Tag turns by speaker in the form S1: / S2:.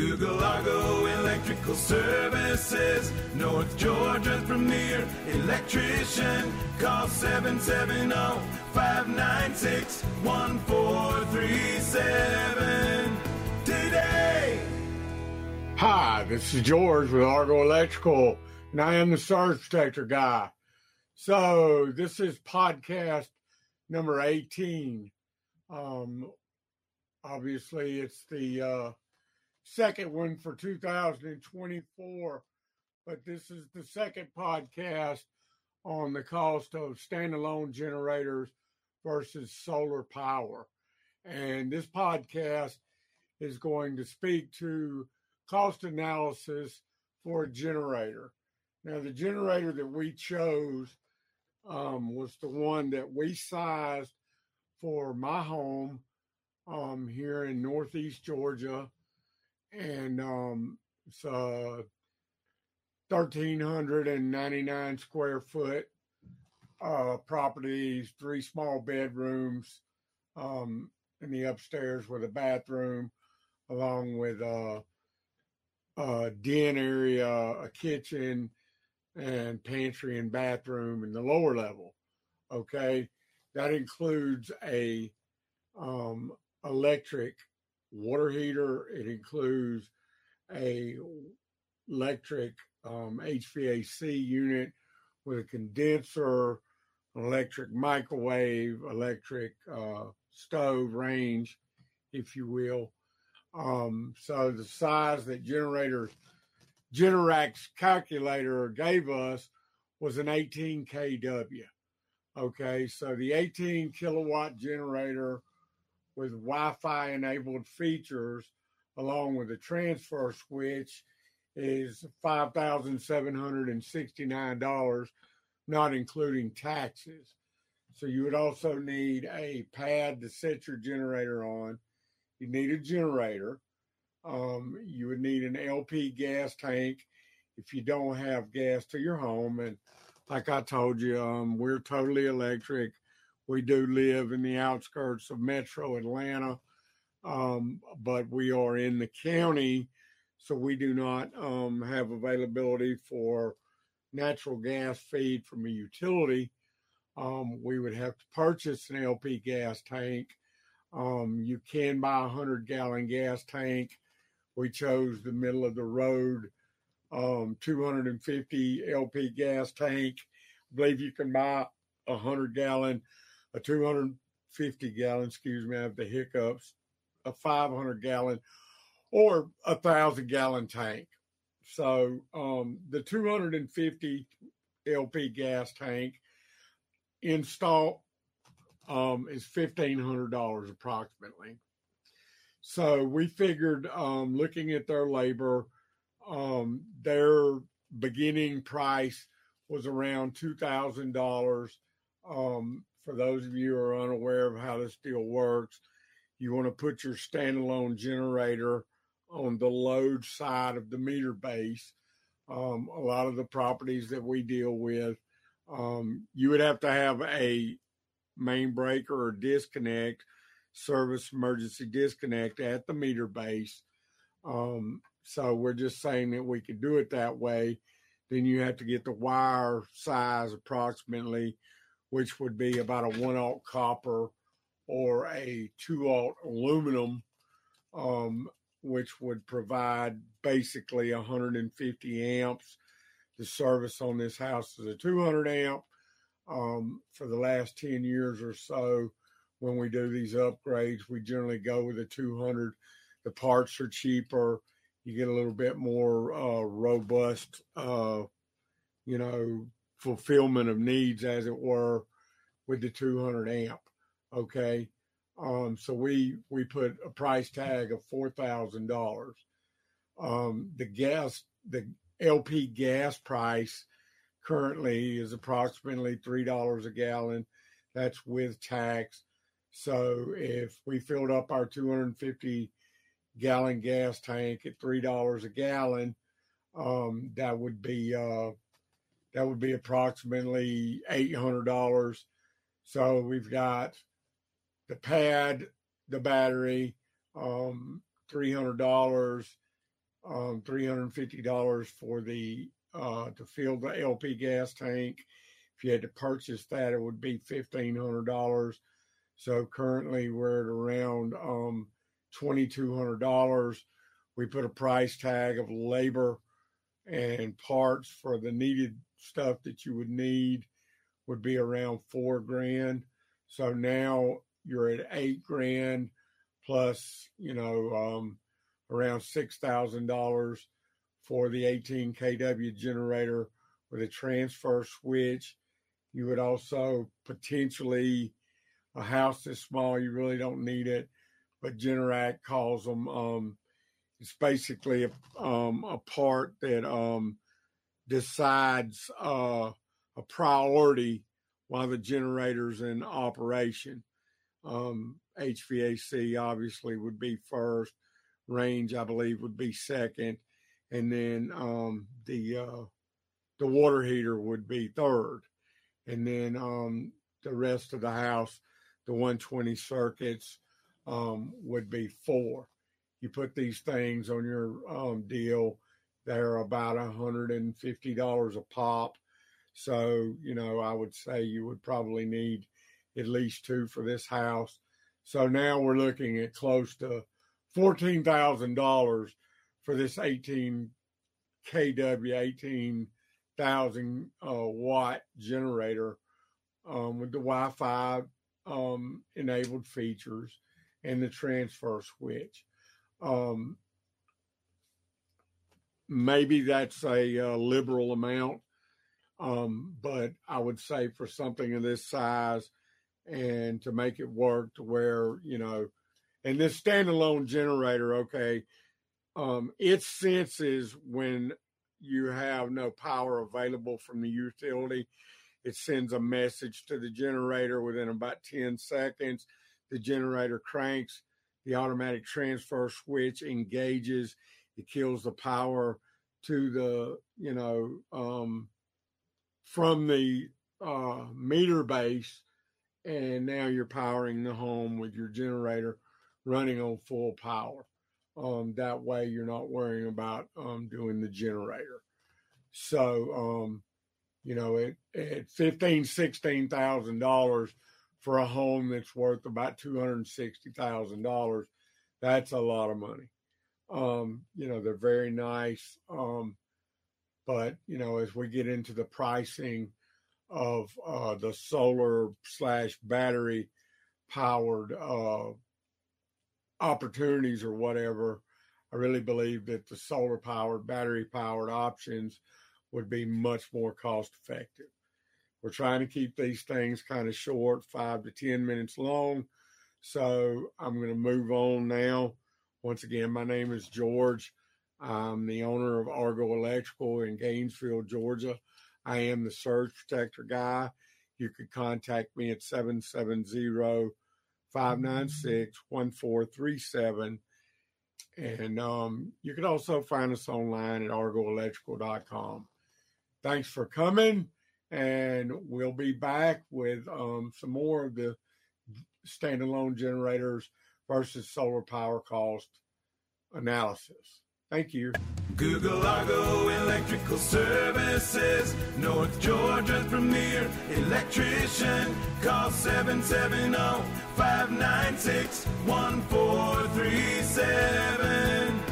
S1: Google Argo Electrical Services, North Georgia's premier electrician. Call 770-596-1437 today.
S2: Hi, this is George with Argo Electrical, and I am the surge protector guy. So this is podcast number 18. Um, obviously, it's the uh, second one for 2024, but this is the second podcast on the cost of standalone generators versus solar power. And this podcast is going to speak to cost analysis for a generator. Now, the generator that we chose um, was the one that we sized for my home um, here in Northeast Georgia. And um, it's a 1,399 square foot uh, properties, three small bedrooms um, in the upstairs with a bathroom, along with a, a den area, a kitchen, and pantry and bathroom in the lower level. Okay, that includes a um, electric water heater. It includes a electric um, HVAC unit with a condenser, electric microwave, electric uh, stove range, if you will. Um, so the size that generators Generac's calculator gave us was an 18 kW. Okay, so the 18 kilowatt generator with Wi Fi enabled features, along with a transfer switch, is $5,769, not including taxes. So you would also need a pad to set your generator on. You need a generator. Um, you would need an LP gas tank if you don't have gas to your home. And like I told you, um, we're totally electric. We do live in the outskirts of metro Atlanta, um, but we are in the county, so we do not um, have availability for natural gas feed from a utility. Um, we would have to purchase an LP gas tank. Um, you can buy a 100 gallon gas tank we chose the middle of the road um, 250 LP gas tank. I believe you can buy a 100 gallon, a 250 gallon, excuse me, I have the hiccups, a 500 gallon, or a thousand gallon tank. So um, the 250 LP gas tank install um, is $1,500 approximately. So we figured, um, looking at their labor, um, their beginning price was around two thousand um, dollars. For those of you who are unaware of how this deal works, you want to put your standalone generator on the load side of the meter base. Um, a lot of the properties that we deal with, um, you would have to have a main breaker or disconnect service emergency disconnect at the meter base. Um, so we're just saying that we could do it that way. Then you have to get the wire size approximately, which would be about a one aught copper or a two aught aluminum, um, which would provide basically 150 amps. The service on this house is a 200 amp. Um, for the last 10 years or so, when we do these upgrades, we generally go with a 200. The parts are cheaper. You get a little bit more uh, robust, uh, you know, fulfillment of needs, as it were, with the 200 amp. Okay, um, so we we put a price tag of four thousand dollars. Um, the gas, the LP gas price currently is approximately three dollars a gallon. That's with tax. So if we filled up our 250 gallon gas tank at three dollars a gallon, um, that would be uh, that would be approximately eight hundred dollars. So we've got the pad, the battery, um, three hundred dollars, um, $350 for the uh, to fill the LP gas tank. If you had to purchase that, it would be $1,500. So currently we're at around um, $2,200. We put a price tag of labor and parts for the needed stuff that you would need would be around four grand. So now you're at eight grand plus, you know, um, around six thousand dollars for the 18 kW generator with a transfer switch. You would also potentially a house this small, you really don't need it, but Generac calls them. Um, it's basically a, um, a part that um, decides uh, a priority while the generator's in operation. Um, HVAC obviously would be first, range I believe would be second, and then um, the uh, the water heater would be third, and then um, the rest of the house, the 120 circuits, um, would be four. You put these things on your um, deal, they're about $150 a pop. So, you know, I would say you would probably need at least two for this house. So now we're looking at close to $14,000 for this 18 kW, 18,000 uh, watt generator um, with the Wi Fi um, enabled features and the transfer switch. Um, maybe that's a, uh, liberal amount, um, but I would say for something of this size and to make it work to where, you know, and this standalone generator, okay, um, it senses when you have no power available from the utility. It sends a message to the generator within about 10 seconds. The generator cranks, the automatic transfer switch engages, it kills the power to the, you know, um, from the uh, meter base. And now you're powering the home with your generator running on full power. Um, that way, you're not worrying about um, doing the generator. So, um, you know, at, at fifteen, sixteen thousand dollars for a home that's worth about two hundred sixty thousand dollars, that's a lot of money. Um, you know, they're very nice. Um, but you know, as we get into the pricing of uh, the solar slash battery powered uh, opportunities or whatever, I really believe that the solar powered, battery powered options would be much more cost effective. We're trying to keep these things kind of short, five to 10 minutes long. So I'm going to move on now. Once again, my name is George. I'm the owner of Argo Electrical in Gainesville, Georgia. I am the surge protector guy. You could contact me at 770 596 1437. And um, you can also find us online at argoelectrical.com. Thanks for coming, and we'll be back with um, some more of the standalone generators versus solar power cost analysis. Thank you.
S1: Google Electrical Services, North Georgia's premier electrician. Call 770 596 1437.